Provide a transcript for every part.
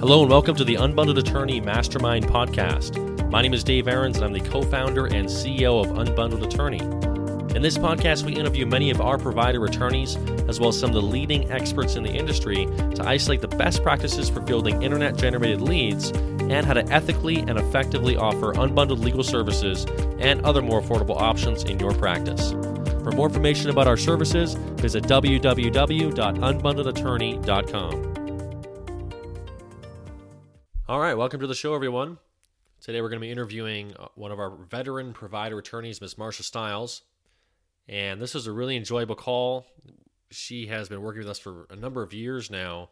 Hello and welcome to the Unbundled Attorney Mastermind podcast. My name is Dave Aarons and I'm the co founder and CEO of Unbundled Attorney. In this podcast, we interview many of our provider attorneys, as well as some of the leading experts in the industry, to isolate the best practices for building internet generated leads and how to ethically and effectively offer unbundled legal services and other more affordable options in your practice. For more information about our services, visit www.unbundledattorney.com. All right, welcome to the show, everyone. Today we're going to be interviewing uh, one of our veteran provider attorneys, Ms. Marsha Stiles. And this is a really enjoyable call. She has been working with us for a number of years now.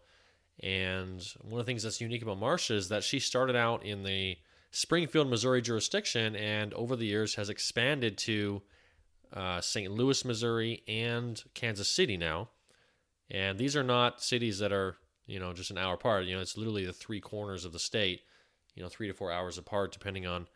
And one of the things that's unique about Marsha is that she started out in the Springfield, Missouri jurisdiction and over the years has expanded to uh, St. Louis, Missouri, and Kansas City now. And these are not cities that are you know, just an hour apart. You know, it's literally the three corners of the state, you know, three to four hours apart, depending on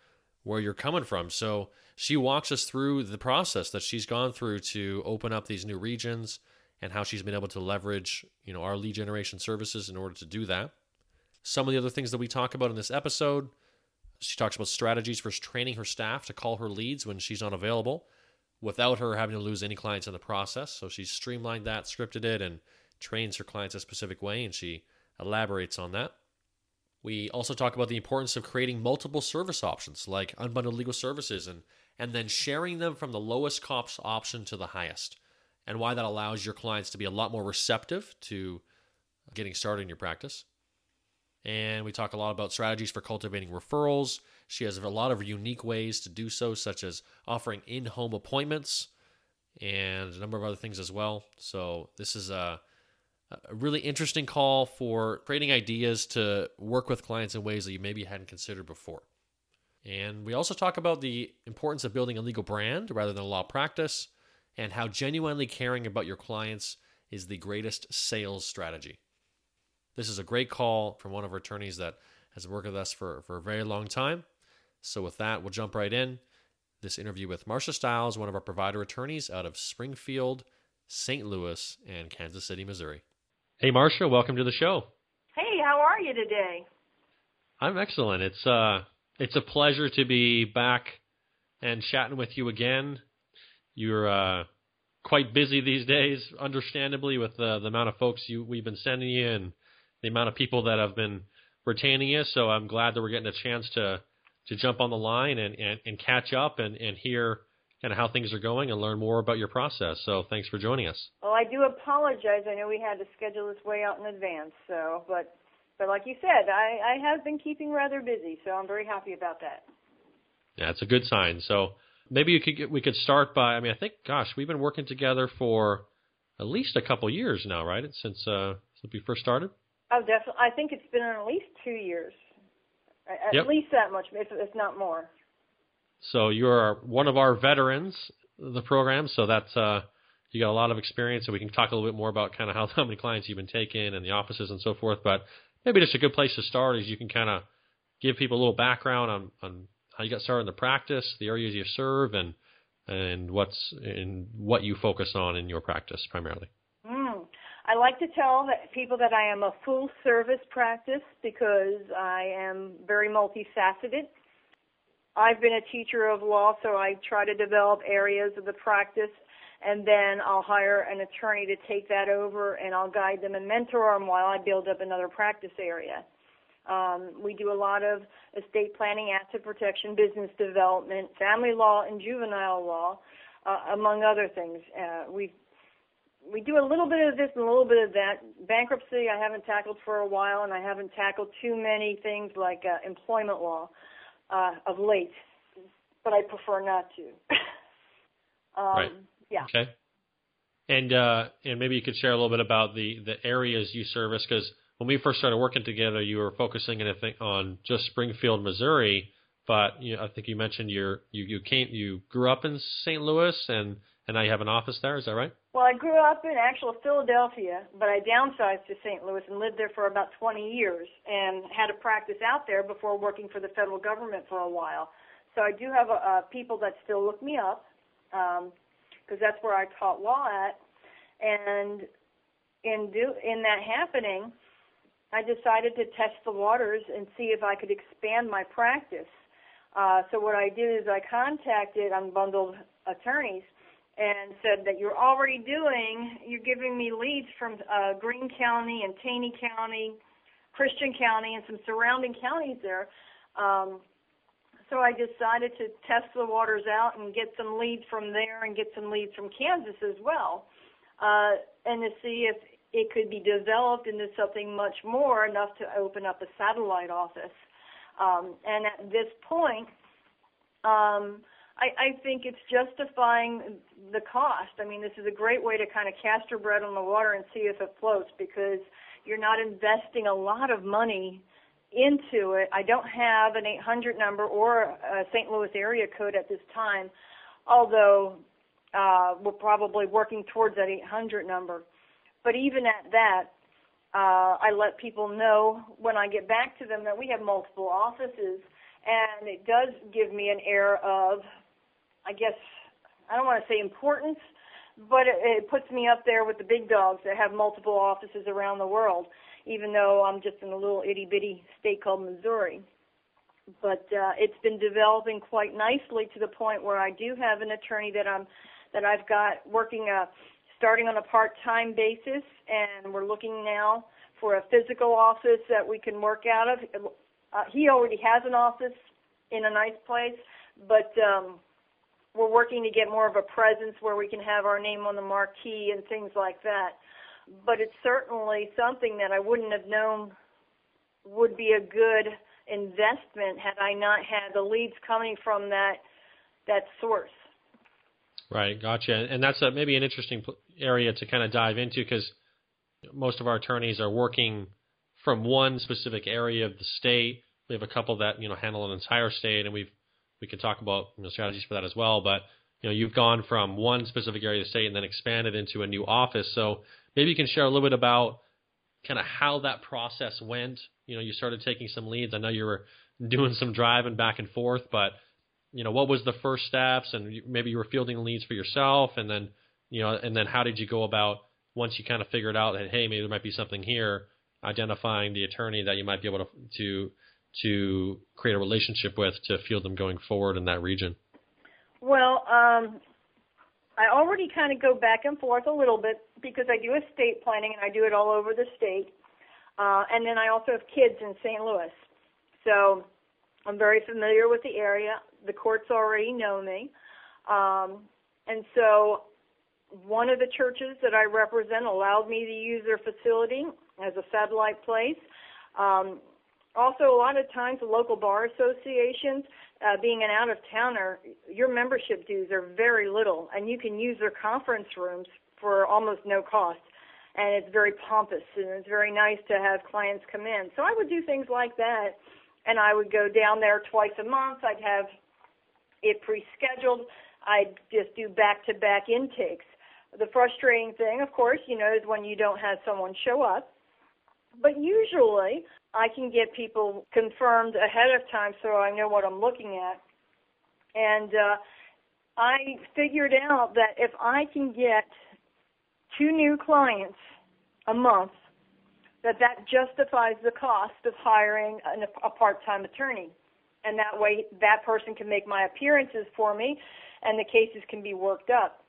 where you're coming from. So she walks us through the process that she's gone through to open up these new regions and how she's been able to leverage, you know, our lead generation services in order to do that. Some of the other things that we talk about in this episode, she talks about strategies for training her staff to call her leads when she's not available without her having to lose any clients in the process. So she's streamlined that, scripted it, and trains her clients a specific way, and she elaborates on that. We also talk about the importance of creating multiple service options like unbundled legal services and, and then sharing them from the lowest cost option to the highest, and why that allows your clients to be a lot more receptive to getting started in your practice. And we talk a lot about strategies for cultivating referrals. She has a lot of unique ways to do so, such as offering in home appointments and a number of other things as well. So, this is a a really interesting call for creating ideas to work with clients in ways that you maybe hadn't considered before. And we also talk about the importance of building a legal brand rather than a law practice, and how genuinely caring about your clients is the greatest sales strategy. This is a great call from one of our attorneys that has worked with us for, for a very long time. So, with that, we'll jump right in. This interview with Marcia Stiles, one of our provider attorneys out of Springfield, St. Louis, and Kansas City, Missouri. Hey, Marcia, welcome to the show. Hey, how are you today? I'm excellent. It's uh, it's a pleasure to be back and chatting with you again. You're uh, quite busy these days, understandably, with the the amount of folks you we've been sending you and the amount of people that have been retaining you. So I'm glad that we're getting a chance to to jump on the line and and, and catch up and and hear kind of how things are going and learn more about your process. So thanks for joining us. Well, I do apologize. I know we had to schedule this way out in advance. So, but but like you said, I, I have been keeping rather busy, so I'm very happy about that. Yeah, it's a good sign. So maybe you could get, we could start by. I mean, I think, gosh, we've been working together for at least a couple years now, right? Since uh, since we first started. Oh, definitely. I think it's been at least two years. At yep. least that much, if, if not more. So you're one of our veterans of the program, so that's uh, you got a lot of experience, So we can talk a little bit more about kind of how, how many clients you've been taking and the offices and so forth. But maybe just a good place to start is you can kind of give people a little background on, on how you got started in the practice, the areas you serve, and and what's and what you focus on in your practice primarily. Mm. I like to tell that people that I am a full service practice because I am very multifaceted. I've been a teacher of law, so I try to develop areas of the practice, and then I'll hire an attorney to take that over, and I'll guide them and mentor them while I build up another practice area. Um, we do a lot of estate planning, asset protection, business development, family law, and juvenile law, uh, among other things. Uh, we we do a little bit of this and a little bit of that. Bankruptcy I haven't tackled for a while, and I haven't tackled too many things like uh, employment law uh, of late, but I prefer not to. um, right. Yeah. Okay. And uh, and maybe you could share a little bit about the the areas you service because when we first started working together, you were focusing I think on just Springfield, Missouri. But you know, I think you mentioned you you came you grew up in St. Louis and and now you have an office there. Is that right? Well, I grew up in actual Philadelphia, but I downsized to St. Louis and lived there for about 20 years and had a practice out there before working for the federal government for a while. So I do have uh, people that still look me up because um, that's where I taught law at. And in do in that happening, I decided to test the waters and see if I could expand my practice. Uh, so what I did is I contacted unbundled attorneys and said that you're already doing, you're giving me leads from uh, Greene County and Taney County, Christian County, and some surrounding counties there. Um, so I decided to test the waters out and get some leads from there and get some leads from Kansas as well, uh, and to see if it could be developed into something much more enough to open up a satellite office. Um, and at this point, um, I, I think it's justifying the cost. I mean, this is a great way to kind of cast your bread on the water and see if it floats because you're not investing a lot of money into it. I don't have an 800 number or a St. Louis area code at this time, although uh, we're probably working towards that 800 number. But even at that, uh, I let people know when I get back to them that we have multiple offices, and it does give me an air of, I guess, I don't want to say importance, but it, it puts me up there with the big dogs that have multiple offices around the world, even though I'm just in a little itty bitty state called Missouri. But uh, it's been developing quite nicely to the point where I do have an attorney that I'm that I've got working a starting on a part-time basis, and we're looking now for a physical office that we can work out of. Uh, he already has an office in a nice place, but um, we're working to get more of a presence where we can have our name on the marquee and things like that. But it's certainly something that I wouldn't have known would be a good investment had I not had the leads coming from that that source. Right, gotcha. And that's a, maybe an interesting area to kind of dive into because most of our attorneys are working from one specific area of the state. We have a couple that you know handle an entire state, and we've we can talk about you know, strategies for that as well. But you know, you've gone from one specific area of the state and then expanded into a new office. So maybe you can share a little bit about kind of how that process went. You know, you started taking some leads. I know you were doing some driving back and forth, but you know, what was the first steps, and maybe you were fielding leads for yourself, and then you know, and then how did you go about once you kind of figured out that hey, maybe there might be something here, identifying the attorney that you might be able to to to create a relationship with to field them going forward in that region? Well, um, I already kind of go back and forth a little bit because I do estate planning and I do it all over the state. Uh, and then I also have kids in St. Louis. So I'm very familiar with the area. The courts already know me. Um, and so one of the churches that I represent allowed me to use their facility as a satellite place. Um, also, a lot of times, the local bar associations, uh, being an out of towner, your membership dues are very little, and you can use their conference rooms for almost no cost. And it's very pompous, and it's very nice to have clients come in. So I would do things like that and I would go down there twice a month. I'd have it pre-scheduled. I'd just do back-to-back intakes. The frustrating thing, of course, you know, is when you don't have someone show up. But usually, I can get people confirmed ahead of time so I know what I'm looking at. And uh, I figured out that if I can get two new clients a month that that justifies the cost of hiring an, a part-time attorney. And that way, that person can make my appearances for me, and the cases can be worked up.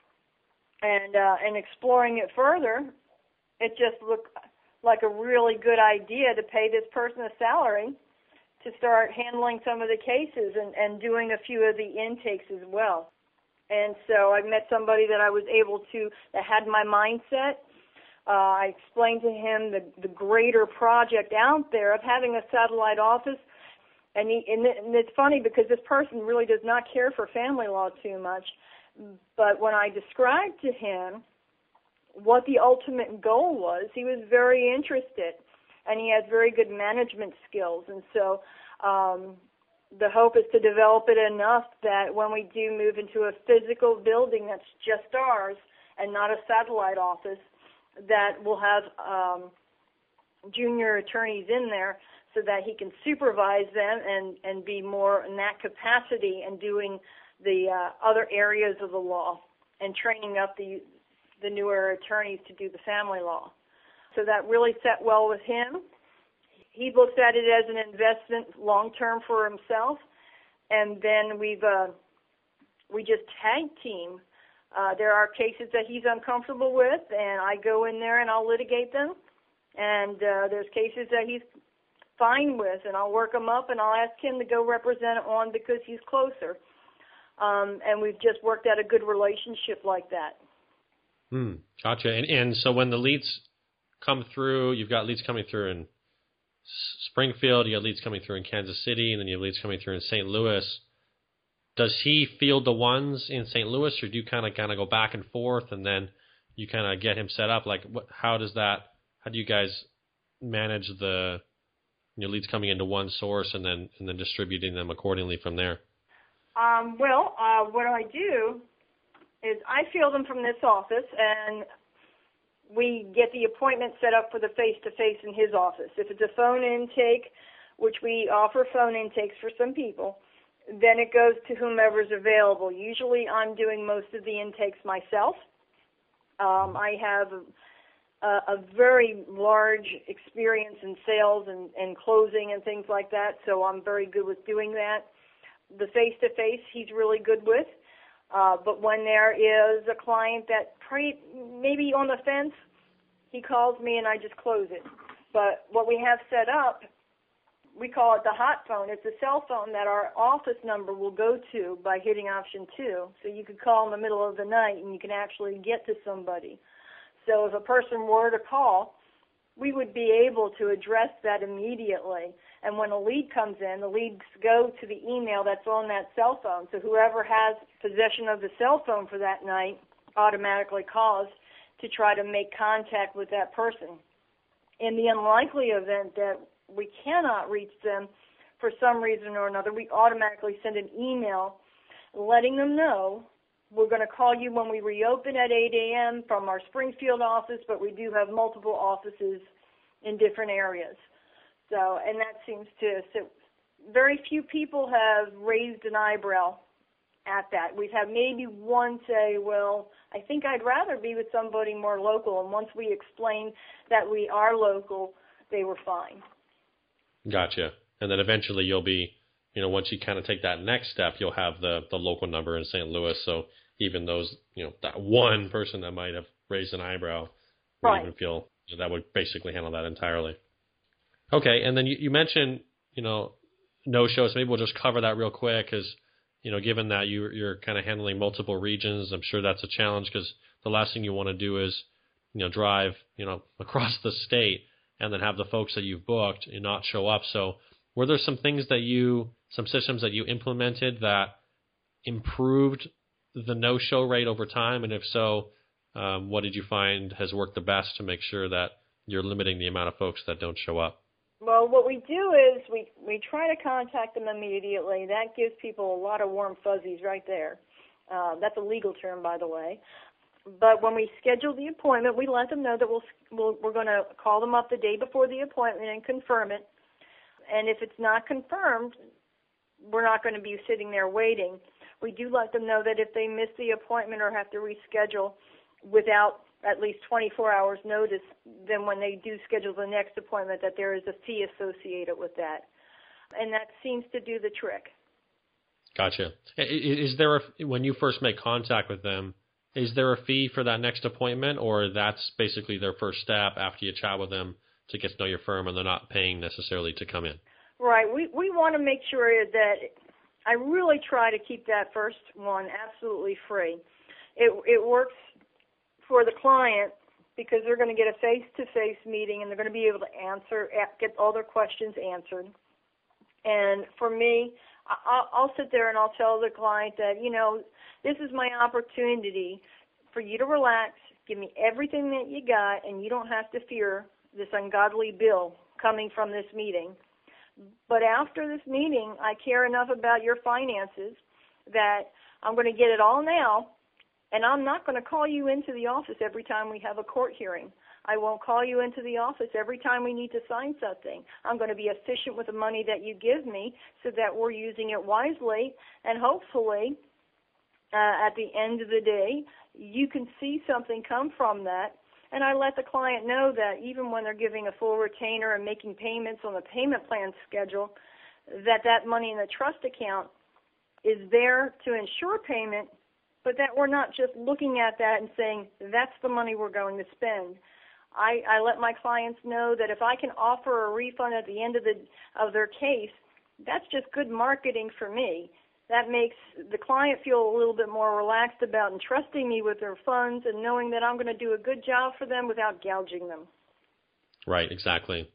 And uh, and exploring it further, it just looked like a really good idea to pay this person a salary to start handling some of the cases and, and doing a few of the intakes as well. And so I met somebody that I was able to that had my mindset uh, I explained to him the, the greater project out there of having a satellite office. And, he, and, and it's funny because this person really does not care for family law too much. But when I described to him what the ultimate goal was, he was very interested. And he has very good management skills. And so um, the hope is to develop it enough that when we do move into a physical building that's just ours and not a satellite office, that we'll have um, junior attorneys in there so that he can supervise them and, and be more in that capacity and doing the uh, other areas of the law and training up the the newer attorneys to do the family law. So that really set well with him. he looks at it as an investment long term for himself, and then we've uh, we just tag team. Uh, there are cases that he's uncomfortable with, and I go in there and I'll litigate them. And uh, there's cases that he's fine with, and I'll work him up, and I'll ask him to go represent on because he's closer. Um, and we've just worked out a good relationship like that. Hmm. Gotcha. And and so when the leads come through, you've got leads coming through in Springfield, you got leads coming through in Kansas City, and then you have leads coming through in St. Louis. Does he field the ones in St. Louis, or do you kind of kind of go back and forth, and then you kind of get him set up? Like, what? How does that? How do you guys manage the your leads coming into one source and then and then distributing them accordingly from there? Um, well, uh, what do I do is I field them from this office, and we get the appointment set up for the face to face in his office. If it's a phone intake, which we offer phone intakes for some people, then it goes to whomever's available. Usually I'm doing most of the intakes myself. Um, I have a, a very large experience in sales and, and closing and things like that, so I'm very good with doing that. The face to face, he's really good with. Uh, but when there is a client that pre- maybe on the fence, he calls me and I just close it. But what we have set up, we call it the hot phone. It's a cell phone that our office number will go to by hitting option two. So you could call in the middle of the night and you can actually get to somebody. So if a person were to call, we would be able to address that immediately. And when a lead comes in, the leads go to the email that's on that cell phone. So whoever has possession of the cell phone for that night automatically calls to try to make contact with that person. In the unlikely event that we cannot reach them for some reason or another, we automatically send an email letting them know we're going to call you when we reopen at 8 a.m. from our Springfield office, but we do have multiple offices in different areas. So, and that seems to, so very few people have raised an eyebrow at that. We've had maybe one say, well, I think I'd rather be with somebody more local. And once we explained that we are local, they were fine. Gotcha. And then eventually you'll be, you know, once you kind of take that next step, you'll have the, the local number in St. Louis. So even those, you know, that one person that might have raised an eyebrow would right. even feel you know, that would basically handle that entirely. Okay. And then you, you mentioned, you know, no shows. Maybe we'll just cover that real quick because, you know, given that you, you're kind of handling multiple regions, I'm sure that's a challenge because the last thing you want to do is, you know, drive, you know, across the state and then have the folks that you've booked and not show up. So were there some things that you, some systems that you implemented that improved the no-show rate over time? And if so, um, what did you find has worked the best to make sure that you're limiting the amount of folks that don't show up? Well, what we do is we we try to contact them immediately. That gives people a lot of warm fuzzies right there. Uh, that's a legal term, by the way. But when we schedule the appointment, we let them know that we'll, we'll we're going to call them up the day before the appointment and confirm it. And if it's not confirmed, we're not going to be sitting there waiting. We do let them know that if they miss the appointment or have to reschedule without at least 24 hours notice, then when they do schedule the next appointment, that there is a fee associated with that. And that seems to do the trick. Gotcha. Is there a, when you first make contact with them, is there a fee for that next appointment, or that's basically their first step after you chat with them to get to know your firm, and they're not paying necessarily to come in? Right. We we want to make sure that I really try to keep that first one absolutely free. It it works for the client because they're going to get a face-to-face meeting and they're going to be able to answer, get all their questions answered. And for me, I'll sit there and I'll tell the client that, you know, this is my opportunity for you to relax, give me everything that you got, and you don't have to fear this ungodly bill coming from this meeting. But after this meeting, I care enough about your finances that I'm going to get it all now and I'm not going to call you into the office every time we have a court hearing. I won't call you into the office every time we need to sign something. I'm going to be efficient with the money that you give me so that we're using it wisely and hopefully uh, at the end of the day you can see something come from that And I let the client know that even when they're giving a full retainer and making payments on the payment plan schedule, that that money in the trust account is there to ensure payment, but that we're not just looking at that and saying that's the money we're going to spend. I, I let my clients know that if I can offer a refund at the end of the of their case, that's just good marketing for me. That makes the client feel a little bit more relaxed about entrusting me with their funds and knowing that I'm going to do a good job for them without gouging them. Right, exactly.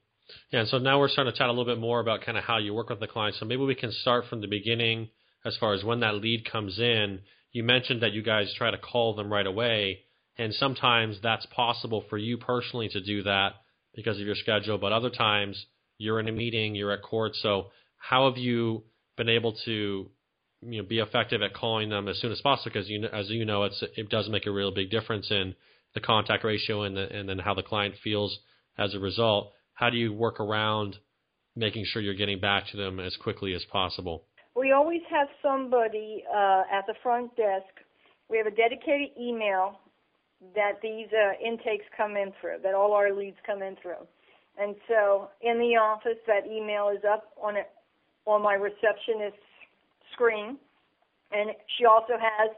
Yeah, so now we're starting to chat a little bit more about kind of how you work with the client. So maybe we can start from the beginning as far as when that lead comes in. You mentioned that you guys try to call them right away, and sometimes that's possible for you personally to do that because of your schedule, but other times you're in a meeting, you're at court. So how have you been able to you know be effective at calling them as soon as possible? Because you know, as you know, it's it does make a real big difference in the contact ratio and the, and then how the client feels as a result how do you work around making sure you're getting back to them as quickly as possible? We always have somebody uh, at the front desk. We have a dedicated email that these uh, intakes come in through, that all our leads come in through. And so in the office, that email is up on it on my receptionist's screen, and she also has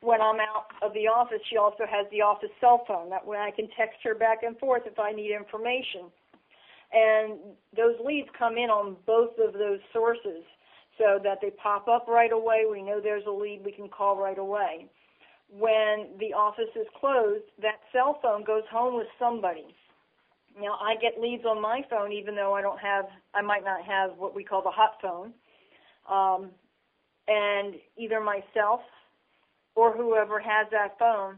when I'm out of the office, she also has the office cell phone. That way I can text her back and forth if I need information and those leads come in on both of those sources so that they pop up right away. We know there's a lead we can call right away. When the office is closed, that cell phone goes home with somebody. Now I get leads on my phone even though I don't have I might not have what we call the hot phone. Um, and either myself or whoever has that phone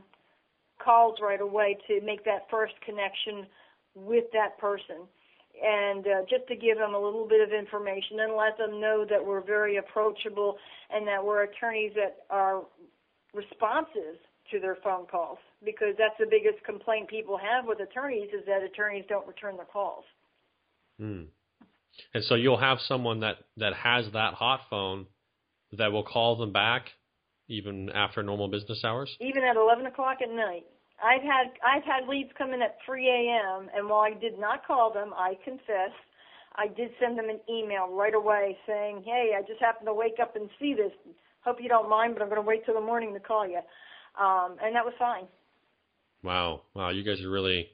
calls right away to make that first connection with that person and uh, just to give them a little bit of information and let them know that we're very approachable and that we're attorneys that are responsive to their phone calls because that's the biggest complaint people have with attorneys is that attorneys don't return their calls. Hmm. And so you'll have someone that that has that hot phone that will call them back even after normal business hours. Even at 11 o'clock at night. I've had I've had leads come in at 3 a.m. and while I did not call them, I confess, I did send them an email right away saying, "Hey, I just happened to wake up and see this. Hope you don't mind, but I'm going to wait till the morning to call you." Um, and that was fine. Wow, wow, you guys are really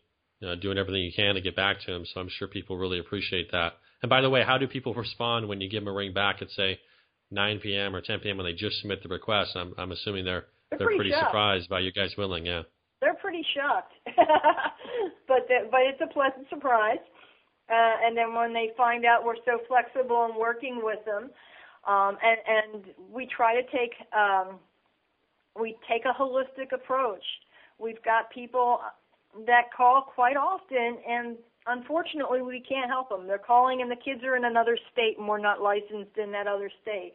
uh, doing everything you can to get back to them. So I'm sure people really appreciate that. And by the way, how do people respond when you give them a ring back at say 9 p.m. or 10 p.m. when they just submit the request? I'm, I'm assuming they're they're, they're pretty, pretty surprised by you guys willing, yeah pretty shocked. but the, but it's a pleasant surprise. Uh, and then when they find out we're so flexible and working with them, um, and and we try to take um, we take a holistic approach. We've got people that call quite often, and unfortunately, we can't help them. They're calling, and the kids are in another state, and we're not licensed in that other state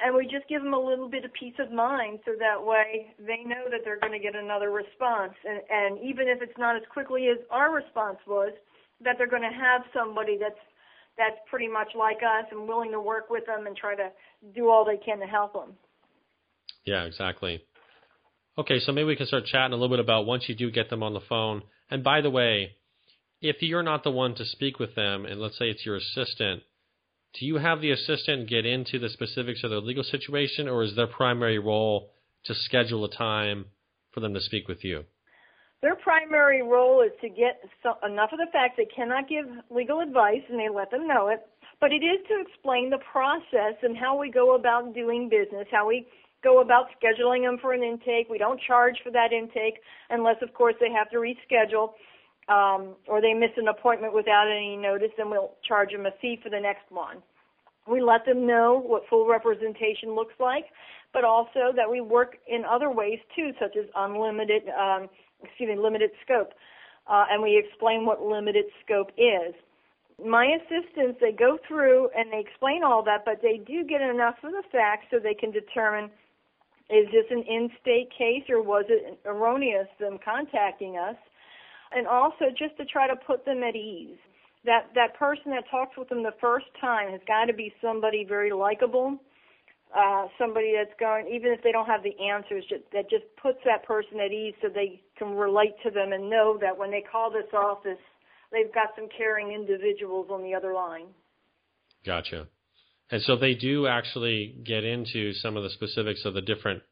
and we just give them a little bit of peace of mind so that way they know that they're going to get another response. And and even if it's not as quickly as our response was that they're going to have somebody that's that's pretty much like us and willing to work with them and try to do all they can to help them yeah exactly. Okay so maybe we can start chatting a little bit about once you do get them on the phone. And by the way if you're not the one to speak with them and let's say it's your assistant do you have the assistant get into the specifics of their legal situation, or is their primary role to schedule a time for them to speak with you? Their primary role is to get so, enough of the facts. They cannot give legal advice, and they let them know it. But it is to explain the process and how we go about doing business, how we go about scheduling them for an intake. We don't charge for that intake unless, of course, they have to reschedule um, or they miss an appointment without any notice, then we'll charge them a fee for the next one. We let them know what full representation looks like, but also that we work in other ways too, such as unlimited, um, excuse me, limited scope, uh, and we explain what limited scope is. My assistants, they go through and they explain all that, but they do get enough of the facts so they can determine is this an in-state case or was it erroneous them contacting us? And also just to try to put them at ease. That that person that talks with them the first time has got to be somebody very likable, uh, somebody that's going, even if they don't have the answers, just, that just puts that person at ease so they can relate to them and know that when they call this office, they've got some caring individuals on the other line. Gotcha. And so they do actually get into some of the specifics of the different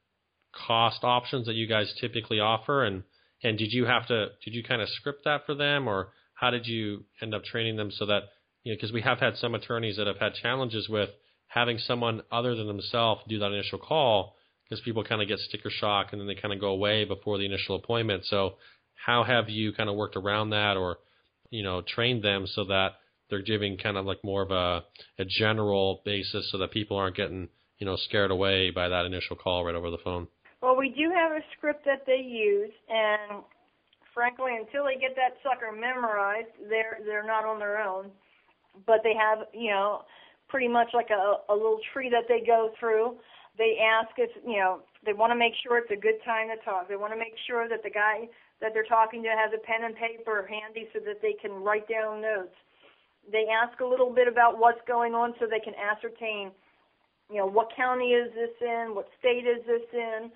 cost options that you guys typically offer and and did you have to did you kind of script that for them or how did you end up training them so that you know because we have had some attorneys that have had challenges with having someone other than themselves do that initial call because people kind of get sticker shock and then they kind of go away before the initial appointment. So how have you kind of worked around that or you know trained them so that they're giving kind of like more of a a general basis so that people aren't getting you know scared away by that initial call right over the phone well, we do have a script that they use, and frankly, until they get that sucker memorized, they're they're not on their own. But they have, you know, pretty much like a, a little tree that they go through. They ask if, you know, they want to make sure it's a good time to talk. They want to make sure that the guy that they're talking to has a pen and paper handy so that they can write down notes. They ask a little bit about what's going on so they can ascertain, you know, what county is this in, what state is this in,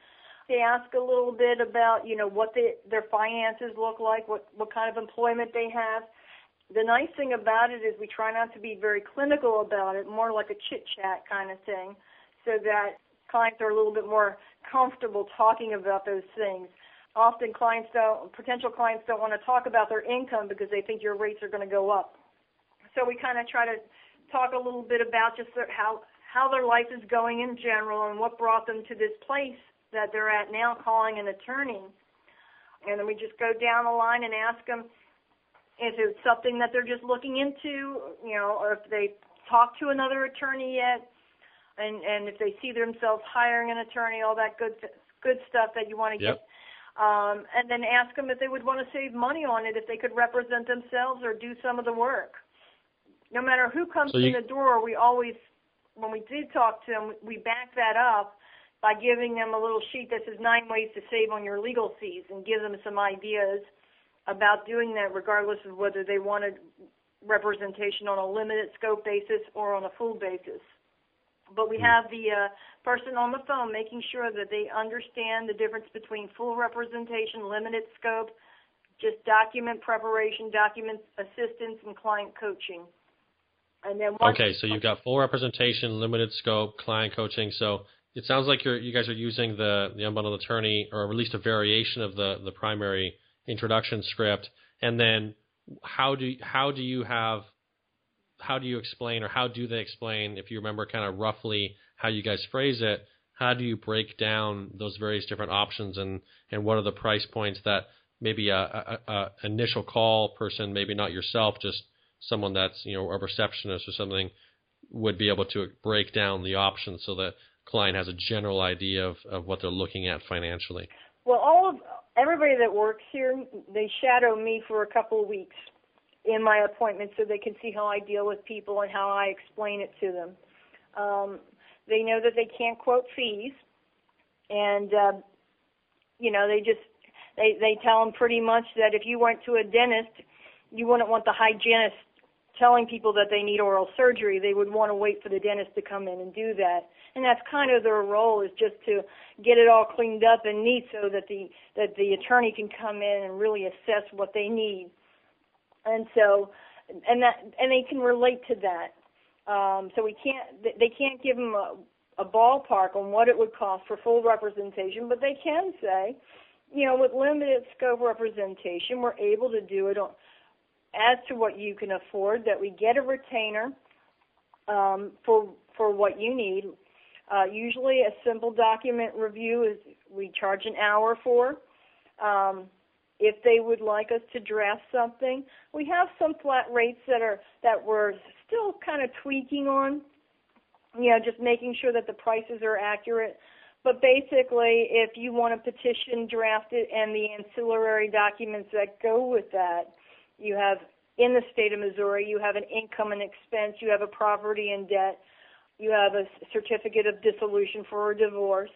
they ask a little bit about, you know, what they, their finances look like, what, what kind of employment they have. The nice thing about it is we try not to be very clinical about it, more like a chit chat kind of thing, so that clients are a little bit more comfortable talking about those things. Often clients don't, potential clients don't want to talk about their income because they think your rates are going to go up. So we kind of try to talk a little bit about just their, how how their life is going in general and what brought them to this place that they're at now calling an attorney. And then we just go down the line and ask them if it's something that they're just looking into, you know, or if they talked to another attorney yet, and and if they see themselves hiring an attorney, all that good good stuff that you want to yep. get. Um, and then ask them if they would want to save money on it, if they could represent themselves or do some of the work. No matter who comes so you, in the door, we always, when we did talk to them, we back that up by giving them a little sheet that says nine ways to save on your legal fees and give them some ideas about doing that regardless of whether they wanted representation on a limited scope basis or on a full basis. But we hmm. have the uh, person on the phone making sure that they understand the difference between full representation, limited scope, just document preparation, document assistance, and client coaching. And then okay, so you've got full representation, limited scope, client coaching. So it sounds like you guys are using the, the unbundled attorney, or at least a variation of the, the primary introduction script. And then how do how do you have how do you explain or how do they explain if you remember kind of roughly how you guys phrase it how do you break down those various different options and and what are the price points that maybe a, a, a initial call person maybe not yourself just someone that's you know a receptionist or something would be able to break down the options so that client has a general idea of, of what they're looking at financially? Well, all of everybody that works here, they shadow me for a couple of weeks in my appointment so they can see how I deal with people and how I explain it to them. Um, they know that they can't quote fees, and uh, you know they just they they tell them pretty much that if you went to a dentist, you wouldn't want the hygienist telling people that they need oral surgery. They would want to wait for the dentist to come in and do that and that's kind of their role is just to get it all cleaned up and neat so that the that the attorney can come in and really assess what they need. And so and that and they can relate to that. Um, so we can't they can't give them a, a ballpark on what it would cost for full representation but they can say you know with limited scope representation we're able to do it on as to what you can afford that we get a retainer um, for for what you need uh, usually, a simple document review is we charge an hour for. Um, if they would like us to draft something, we have some flat rates that are that we're still kind of tweaking on. You know, just making sure that the prices are accurate. But basically, if you want a petition drafted and the ancillary documents that go with that, you have in the state of Missouri, you have an income and expense, you have a property and debt, you have a certificate of dissolution for a divorce,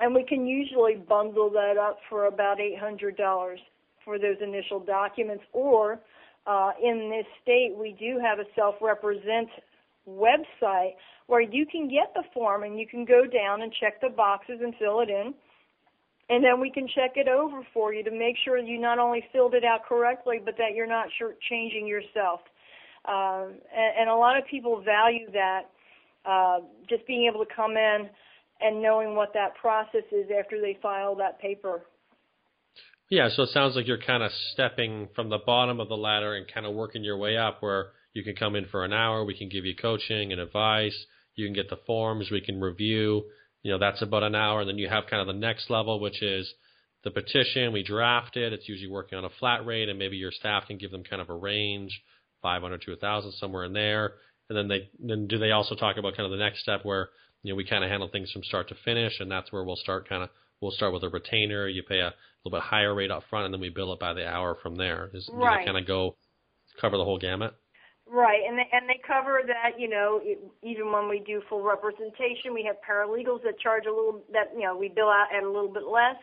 and we can usually bundle that up for about $800 for those initial documents. Or uh, in this state, we do have a self-represent website where you can get the form and you can go down and check the boxes and fill it in. And then we can check it over for you to make sure you not only filled it out correctly, but that you're not changing yourself. Um, and, and a lot of people value that, uh, just being able to come in and knowing what that process is after they file that paper. Yeah, so it sounds like you're kind of stepping from the bottom of the ladder and kind of working your way up where you can come in for an hour, we can give you coaching and advice, you can get the forms, we can review, you know, that's about an hour, and then you have kind of the next level, which is the petition, we draft it, it's usually working on a flat rate, and maybe your staff can give them kind of a range, 500 to 1,000, somewhere in there, and then they, then do they also talk about kind of the next step where, you know, we kind of handle things from start to finish, and that's where we'll start kind of we'll start with a retainer. You pay a little bit higher rate up front, and then we bill it by the hour from there. Is, right. kind of go cover the whole gamut? Right, and they, and they cover that. You know, even when we do full representation, we have paralegals that charge a little. That you know, we bill out at a little bit less.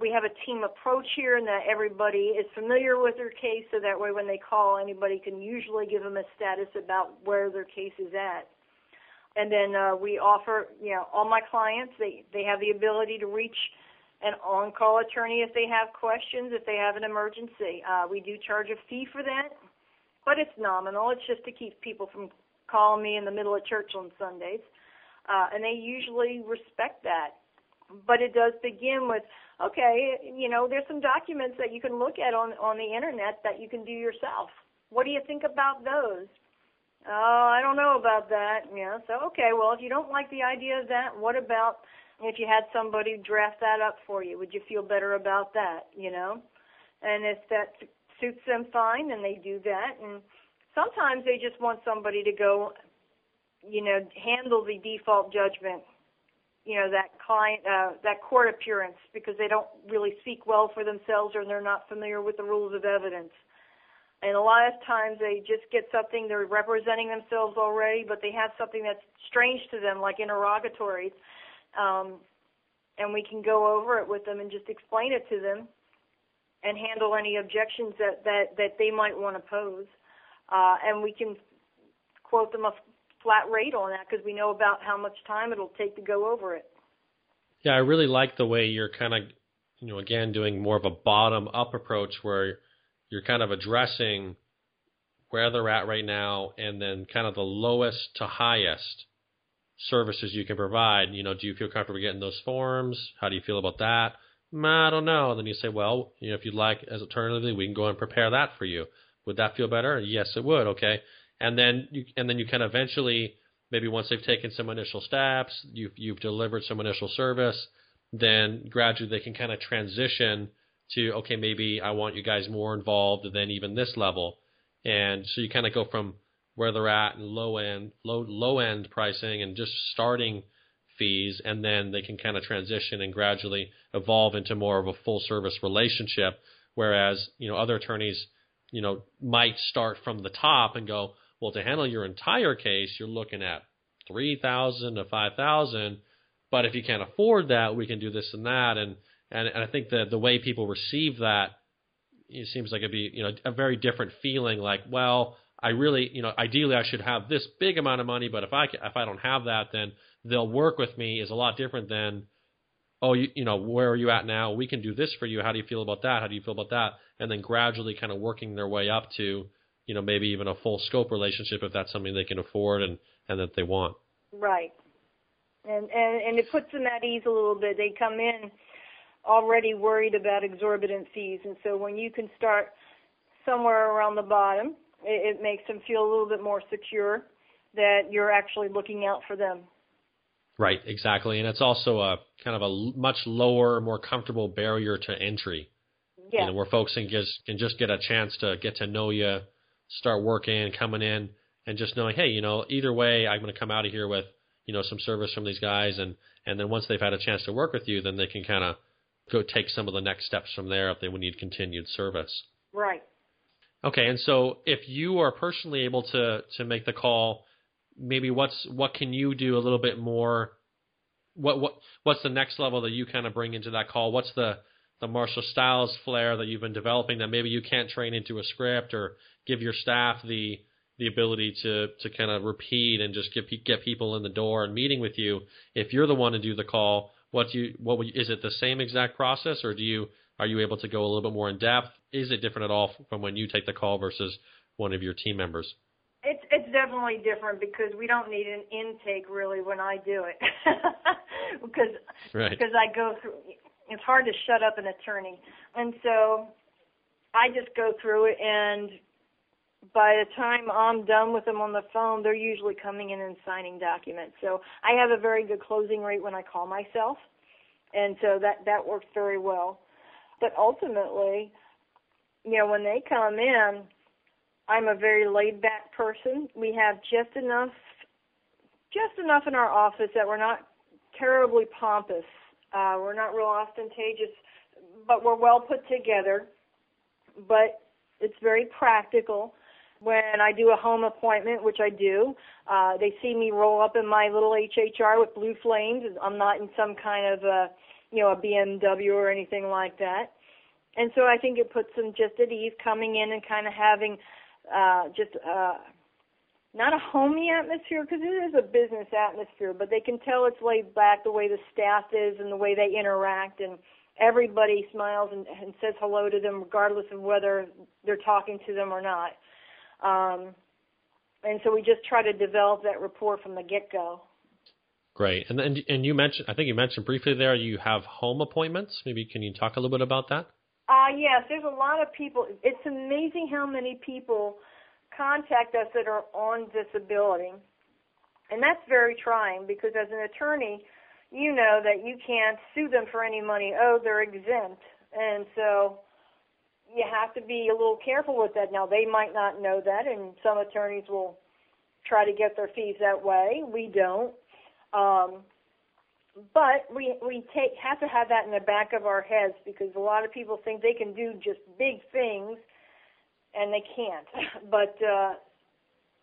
We have a team approach here, and that everybody is familiar with their case, so that way when they call, anybody can usually give them a status about where their case is at and then uh, we offer, you know, all my clients they they have the ability to reach an on-call attorney if they have questions, if they have an emergency. Uh, we do charge a fee for that, but it's nominal. It's just to keep people from calling me in the middle of church on Sundays, uh, and they usually respect that. But it does begin with, okay, you know, there's some documents that you can look at on on the internet that you can do yourself. What do you think about those? Oh, I don't know about that. Yeah, so okay, well, if you don't like the idea of that, what about if you had somebody draft that up for you? Would you feel better about that, you know? And if that suits them fine, then they do that. And sometimes they just want somebody to go, you know, handle the default judgment, you know, that client, uh, that court appearance because they don't really speak well for themselves or they're not familiar with the rules of evidence. And a lot of times they just get something, they're representing themselves already, but they have something that's strange to them, like interrogatories. Um, and we can go over it with them and just explain it to them and handle any objections that, that, that they might want to pose. Uh, and we can quote them a flat rate on that because we know about how much time it'll take to go over it. Yeah, I really like the way you're kind of, you know, again, doing more of a bottom up approach where you're kind of addressing where they're at right now and then kind of the lowest to highest services you can provide. You know, do you feel comfortable getting those forms? How do you feel about that? Mm, I don't know. And then you say, well, you know, if you'd like, as alternatively, we can go and prepare that for you. Would that feel better? Yes, it would. Okay. And then you, and then you can eventually, maybe once they've taken some initial steps, you've, you've delivered some initial service, then gradually they can kind of transition to okay, maybe I want you guys more involved than even this level, and so you kind of go from where they're at and low end, low low end pricing and just starting fees, and then they can kind of transition and gradually evolve into more of a full service relationship. Whereas you know other attorneys, you know, might start from the top and go, well, to handle your entire case, you're looking at three thousand to five thousand, but if you can't afford that, we can do this and that, and and, and I think the the way people receive that it seems like it'd be you know a very different feeling. Like, well, I really you know ideally I should have this big amount of money, but if I if I don't have that, then they'll work with me is a lot different than oh you you know where are you at now? We can do this for you. How do you feel about that? How do you feel about that? And then gradually kind of working their way up to you know maybe even a full scope relationship if that's something they can afford and and that they want. Right. And and and it puts them at ease a little bit. They come in already worried about exorbitant fees. And so when you can start somewhere around the bottom, it, it makes them feel a little bit more secure that you're actually looking out for them. Right, exactly. And it's also a kind of a much lower, more comfortable barrier to entry. Yeah. You know, where folks can just can just get a chance to get to know you, start working, coming in, and just knowing, hey, you know, either way, I'm going to come out of here with, you know, some service from these guys, and and then once they've had a chance to work with you, then they can kind of go take some of the next steps from there if they would need continued service. Right. Okay, and so if you are personally able to to make the call, maybe what's what can you do a little bit more? What what what's the next level that you kind of bring into that call? What's the the Marsha Stiles flair that you've been developing that maybe you can't train into a script or give your staff the the ability to to kind of repeat and just get get people in the door and meeting with you. If you're the one to do the call, what do you what you, is it the same exact process, or do you are you able to go a little bit more in depth? Is it different at all from when you take the call versus one of your team members? It's it's definitely different because we don't need an intake really when I do it because right. because I go through. It's hard to shut up an attorney, and so I just go through it and by the time I'm done with them on the phone, they're usually coming in and signing documents. So I have a very good closing rate when I call myself, and so that that works very well. But ultimately, you know, when they come in, I'm a very laid back person. We have just enough just enough in our office that we're not terribly pompous. Uh, we're not real ostentatious, but we're well put together. But it's very practical when I do a home appointment, which I do, uh, they see me roll up in my little HHR with blue flames. I'm not in some kind of a, you know, a BMW or anything like that. And so I think it puts them just at ease coming in and kind of having uh, just uh, not a homey atmosphere because it is a business atmosphere, but they can tell it's laid back the way the staff is and the way they interact and everybody smiles and, and says hello to them regardless of whether they're talking to them or not. Um, and so we just try to develop that rapport from the get go. Great. And and and you mentioned I think you mentioned briefly there you have home appointments. Maybe can you talk a little bit about that? Uh yes, there's a lot of people. It's amazing how many people contact us that are on disability. And that's very trying because as an attorney, you know that you can't sue them for any money. Oh, they're exempt. And so you have to be a little careful with that. Now they might not know that, and some attorneys will try to get their fees that way. We don't. Um, but we we take have to have that in the back of our heads because a lot of people think they can do just big things, and they can't. but uh,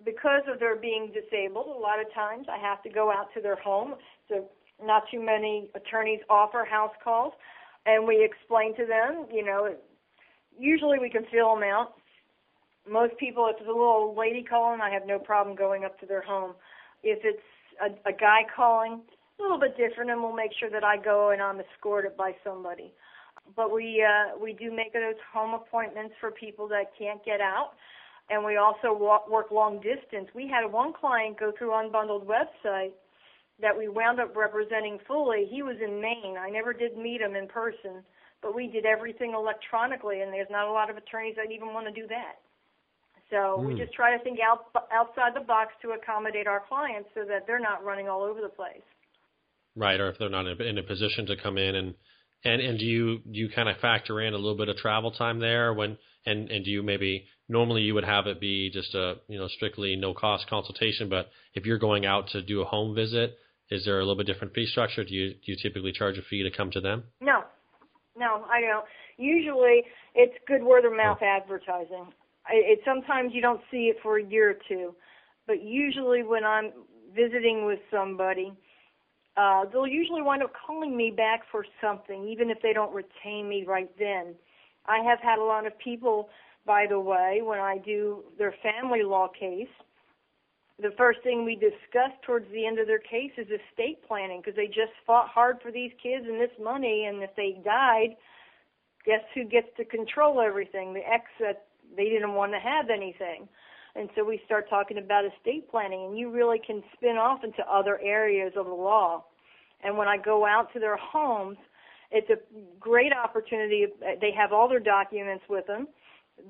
because of their being disabled, a lot of times I have to go out to their home. So not too many attorneys offer house calls, and we explain to them, you know, usually we can fill them out. Most people, if it's a little lady calling, I have no problem going up to their home. If it's a, a guy calling, a little bit different, and we'll make sure that I go and I'm escorted by somebody. But we uh, we do make those home appointments for people that can't get out, and we also walk, work long distance. We had one client go through Unbundled website that we wound up representing fully. He was in Maine. I never did meet him in person but we did everything electronically, and there's not a lot of attorneys that even want to do that. So mm. we hmm. just try to think out, outside the box to accommodate our clients so that they're not running all over the place. Right, or if they're not in a position to come in and and and do you do you kind of factor in a little bit of travel time there when and and do you maybe normally you would have it be just a you know strictly no cost consultation, but if you're going out to do a home visit, is there a little bit different fee structure? Do you do you typically charge a fee to come to them? No, no, I don't. Usually, it's good word of mouth oh. advertising. It, it sometimes you don't see it for a year or two, but usually when I'm visiting with somebody, uh, they'll usually wind up calling me back for something, even if they don't retain me right then. I have had a lot of people, by the way, when I do their family law case, the first thing we discuss towards the end of their case is estate planning because they just fought hard for these kids and this money, and if they died, guess who gets to control everything? The ex that they didn't want to have anything. And so we start talking about estate planning, and you really can spin off into other areas of the law. And when I go out to their homes, it's a great opportunity. They have all their documents with them.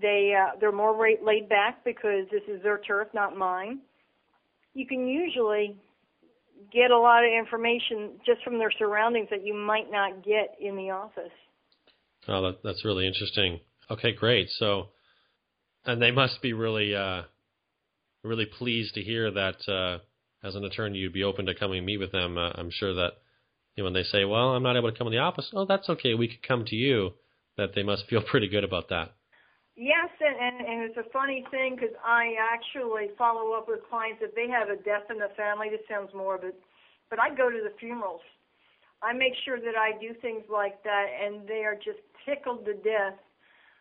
They uh, they're more laid back because this is their turf, not mine you can usually get a lot of information just from their surroundings that you might not get in the office. Oh, that, that's really interesting. Okay, great. So, and they must be really, uh, really pleased to hear that uh, as an attorney you'd be open to coming meet with them. Uh, I'm sure that you know, when they say, "Well, I'm not able to come in the office," oh, that's okay. We could come to you. That they must feel pretty good about that. Yes, and, and, and it's a funny thing because I actually follow up with clients if they have a death in the family. This sounds morbid, but I go to the funerals. I make sure that I do things like that, and they are just tickled to death.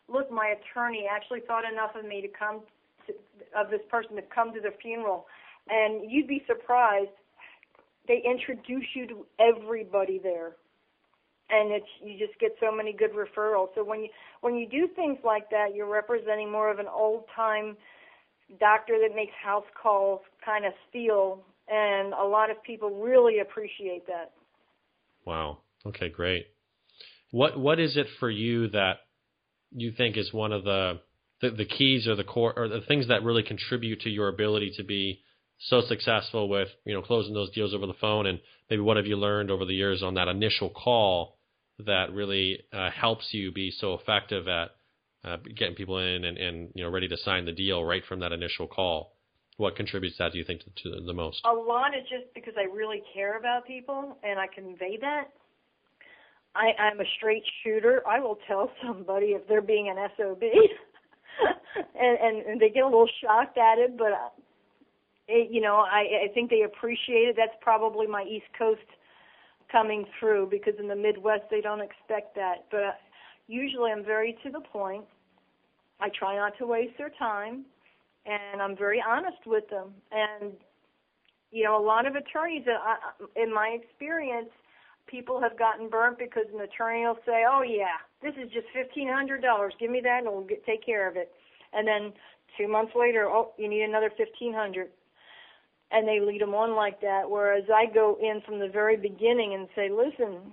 Look, my attorney actually thought enough of me to come of this person to come to the funeral, and you'd be surprised. They introduce you to everybody there, and it's you just get so many good referrals. So when you when you do things like that, you're representing more of an old time doctor that makes house calls kind of feel, and a lot of people really appreciate that. Wow. Okay, great. What what is it for you that you think is one of the the, the keys or the core or the things that really contribute to your ability to be so successful with you know closing those deals over the phone and maybe what have you learned over the years on that initial call that really uh, helps you be so effective at uh, getting people in and, and you know ready to sign the deal right from that initial call? What contributes that do you think to, to the most? A lot is just because i really care about people and i convey that. I, I'm a straight shooter. I will tell somebody if they're being an SOB, and, and and they get a little shocked at it, but uh, it, you know, I I think they appreciate it. That's probably my East Coast coming through because in the Midwest they don't expect that. But uh, usually I'm very to the point. I try not to waste their time, and I'm very honest with them. And you know, a lot of attorneys, that I, in my experience, people have gotten burnt because an attorney will say, "Oh yeah, this is just fifteen hundred dollars. Give me that, and we'll get, take care of it." And then two months later, oh, you need another fifteen hundred, and they lead them on like that. Whereas I go in from the very beginning and say, "Listen,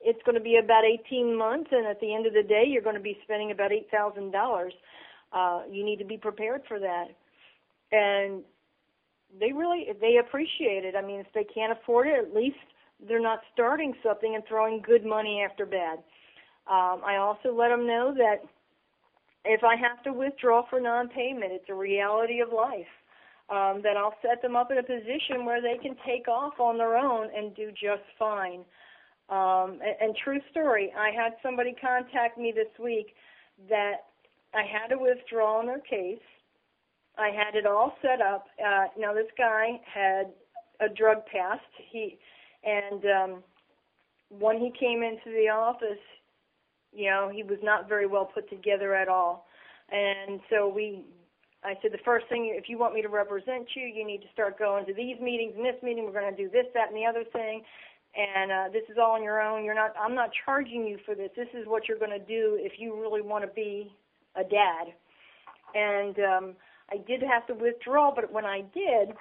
it's going to be about eighteen months, and at the end of the day, you're going to be spending about eight thousand dollars. Uh, you need to be prepared for that." And they really they appreciate it. I mean, if they can't afford it, at least they're not starting something and throwing good money after bad. Um, I also let them know that if I have to withdraw for non-payment, it's a reality of life. Um, that I'll set them up in a position where they can take off on their own and do just fine. Um, and, and true story, I had somebody contact me this week that I had to withdraw on their case. I had it all set up. Uh, now this guy had a drug past. He and um, when he came into the office, you know, he was not very well put together at all. And so we, I said, the first thing, if you want me to represent you, you need to start going to these meetings and this meeting. We're going to do this, that, and the other thing. And uh, this is all on your own. You're not. I'm not charging you for this. This is what you're going to do if you really want to be a dad. And um, I did have to withdraw, but when I did,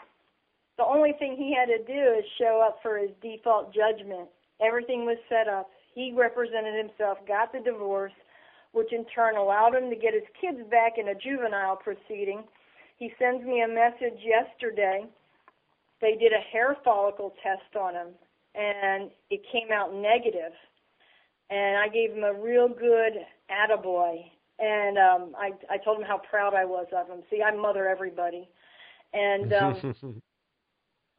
the only thing he had to do is show up for his default judgment. Everything was set up. He represented himself, got the divorce, which in turn allowed him to get his kids back in a juvenile proceeding. He sends me a message yesterday. They did a hair follicle test on him, and it came out negative. And I gave him a real good attaboy. And um, I, I told him how proud I was of him. See, I mother everybody. And um,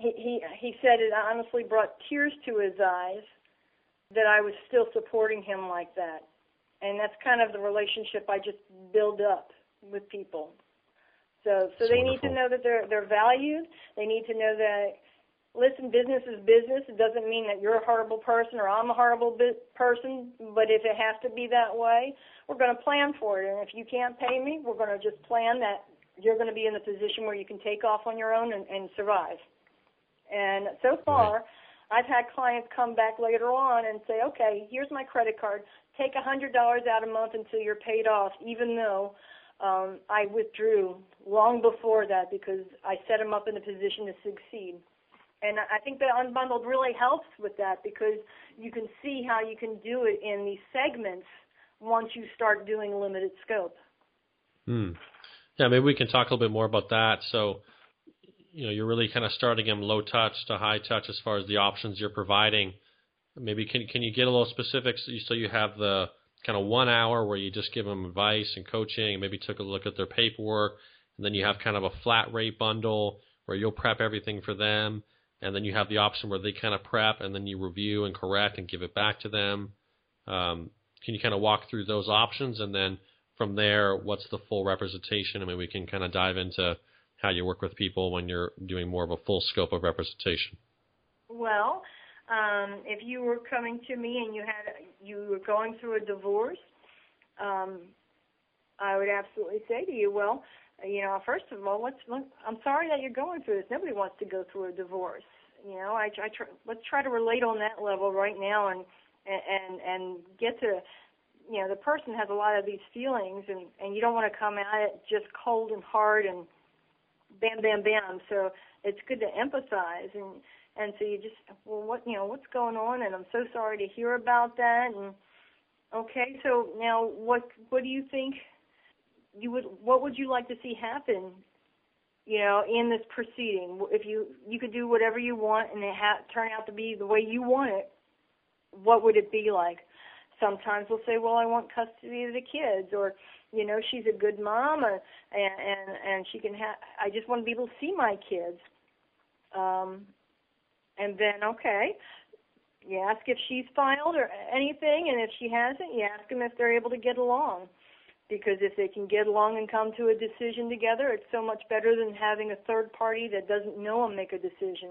he he he said it honestly brought tears to his eyes that I was still supporting him like that. And that's kind of the relationship I just build up with people. So so that's they wonderful. need to know that they're they're valued. They need to know that listen, business is business. It doesn't mean that you're a horrible person or I'm a horrible bi- person, but if it has to be that way, we're going to plan for it. And if you can't pay me, we're going to just plan that you're going to be in the position where you can take off on your own and, and survive. And so far, right. I've had clients come back later on and say, okay, here's my credit card. Take a $100 out a month until you're paid off, even though um, I withdrew long before that because I set them up in a position to succeed. And I think that Unbundled really helps with that because you can see how you can do it in these segments once you start doing limited scope. Hmm. Yeah, maybe we can talk a little bit more about that. So, you know you're really kind of starting them low touch to high touch as far as the options you're providing. Maybe can can you get a little specifics so you have the kind of one hour where you just give them advice and coaching, maybe took a look at their paperwork, and then you have kind of a flat rate bundle where you'll prep everything for them, and then you have the option where they kind of prep and then you review and correct and give it back to them. Um, can you kind of walk through those options, and then from there, what's the full representation? I mean, we can kind of dive into how you work with people when you're doing more of a full scope of representation? Well, um, if you were coming to me and you had you were going through a divorce, um, I would absolutely say to you, well, you know, first of all, let's. Let, I'm sorry that you're going through this. Nobody wants to go through a divorce. You know, I, I try, let's try to relate on that level right now and and and get to you know the person has a lot of these feelings and and you don't want to come at it just cold and hard and bam bam bam. So it's good to empathize and and so you just well what you know what's going on? And I'm so sorry to hear about that. And okay so now what what do you think you would what would you like to see happen you know in this proceeding? If you you could do whatever you want and it ha- turn out to be the way you want it what would it be like sometimes we'll say well I want custody of the kids or you know she's a good mom and and and she can have I just want to be able to see my kids. Um and then okay you ask if she's filed or anything and if she hasn't you ask them if they're able to get along. Because if they can get along and come to a decision together it's so much better than having a third party that doesn't know them make a decision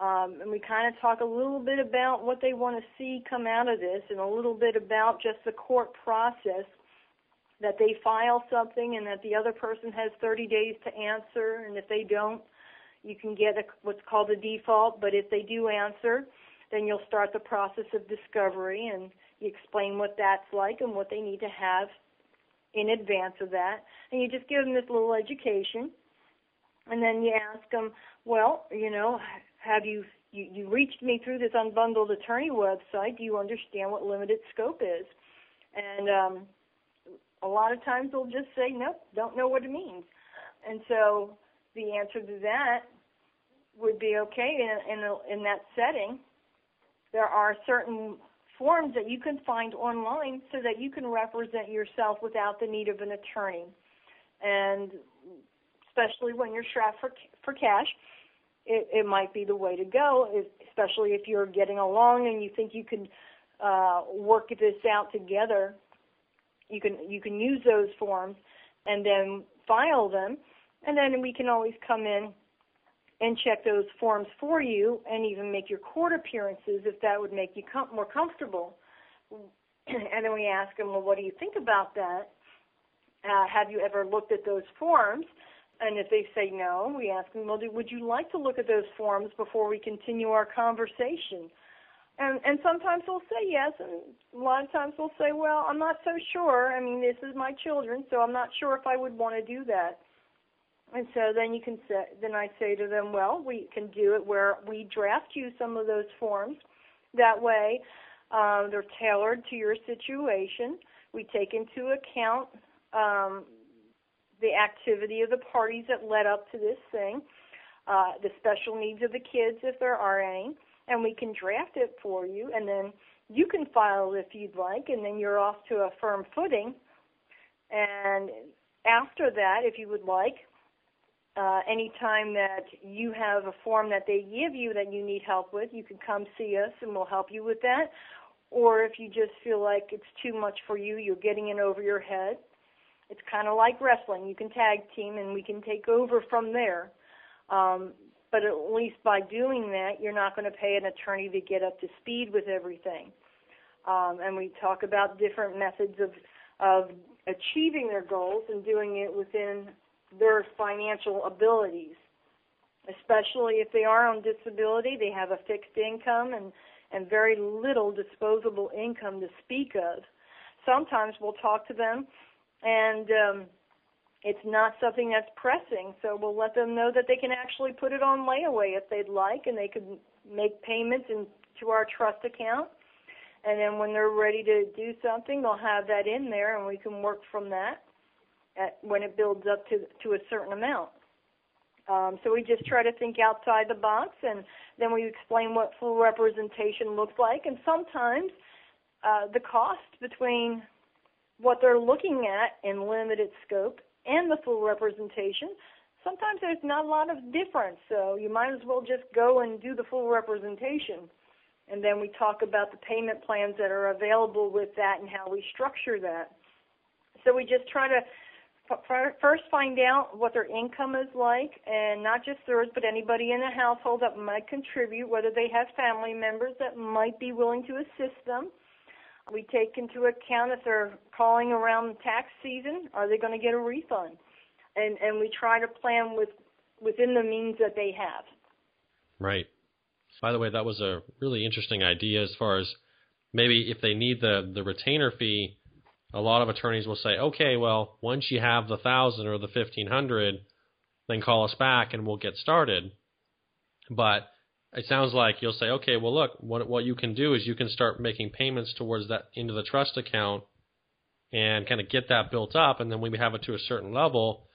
um, and we kind of talk a little bit about what they want to see come out of this and a little bit about just the court process that they file something and that the other person has 30 days to answer. And if they don't you can get a, what's called a default. But if they do answer then you'll start the process of discovery and you explain what that's like and what they need to have in advance of that. And you just give them this little education. And then you ask them well you know have you you, you reached me through this unbundled attorney website do you understand what limited scope is and um a lot of times they'll just say, nope, don't know what it means. And so the answer to that would be okay in, in, in that setting. There are certain forms that you can find online so that you can represent yourself without the need of an attorney. And especially when you're strapped for, for cash, it, it might be the way to go, especially if you're getting along and you think you can uh, work this out together. You can you can use those forms and then file them and then we can always come in and check those forms for you and even make your court appearances if that would make you com- more comfortable. And then we ask them well what do you think about that? Uh, have you ever looked at those forms and if they say no we ask them well would you like to look at those forms before we continue our conversation? And and sometimes they'll say yes and a lot of times they'll say well i'm not so sure. I mean this is my children so i'm not sure if i would want to do that. And so then you can say then i say to them well we can do it where we draft you some of those forms. That way um, they're tailored to your situation. We take into account um, the activity of the parties that led up to this thing uh, the special needs of the kids if there are any and we can draft it for you, and then you can file if you'd like, and then you're off to a firm footing. And after that, if you would like, uh, anytime that you have a form that they give you that you need help with, you can come see us and we'll help you with that. Or if you just feel like it's too much for you, you're getting in over your head. It's kind of like wrestling. You can tag team and we can take over from there. Um, but at least by doing that, you're not going to pay an attorney to get up to speed with everything. Um, and we talk about different methods of of achieving their goals and doing it within their financial abilities. Especially if they are on disability, they have a fixed income and and very little disposable income to speak of. Sometimes we'll talk to them and um, it's not something that's pressing, so we'll let them know that they can actually put it on layaway if they'd like, and they can make payments into our trust account. And then when they're ready to do something, they'll have that in there, and we can work from that at, when it builds up to to a certain amount. Um, so we just try to think outside the box, and then we explain what full representation looks like. And sometimes uh, the cost between what they're looking at in limited scope and the full representation, sometimes there's not a lot of difference. So you might as well just go and do the full representation. And then we talk about the payment plans that are available with that and how we structure that. So we just try to first find out what their income is like, and not just theirs, but anybody in the household that might contribute, whether they have family members that might be willing to assist them. We take into account if they're calling around tax season, are they going to get a refund? and and we try to plan with within the means that they have. Right. By the way, that was a really interesting idea as far as maybe if they need the the retainer fee, a lot of attorneys will say, okay, well, once you have the thousand or the fifteen hundred, then call us back and we'll get started. But it sounds like you'll say, okay, well, look, what what you can do is you can start making payments towards that into the trust account and kind of get that built up, and then when we have it to a certain level,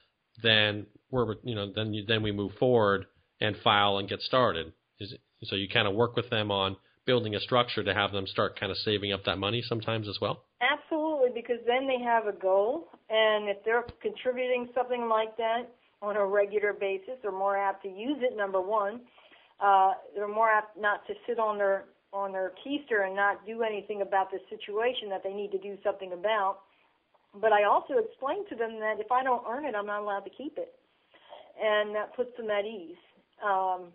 then we're you know then you, then we move forward and file and get started. Is so you kind of work with them on building a structure to have them start kind of saving up that money sometimes as well. Absolutely, because then they have a goal, and if they're contributing something like that on a regular basis, they're more apt to use it. Number one, uh, they're more apt not to sit on their on their keister and not do anything about the situation that they need to do something about. But I also explained to them that if I don't earn it, I'm not allowed to keep it, and that puts them at ease. Um,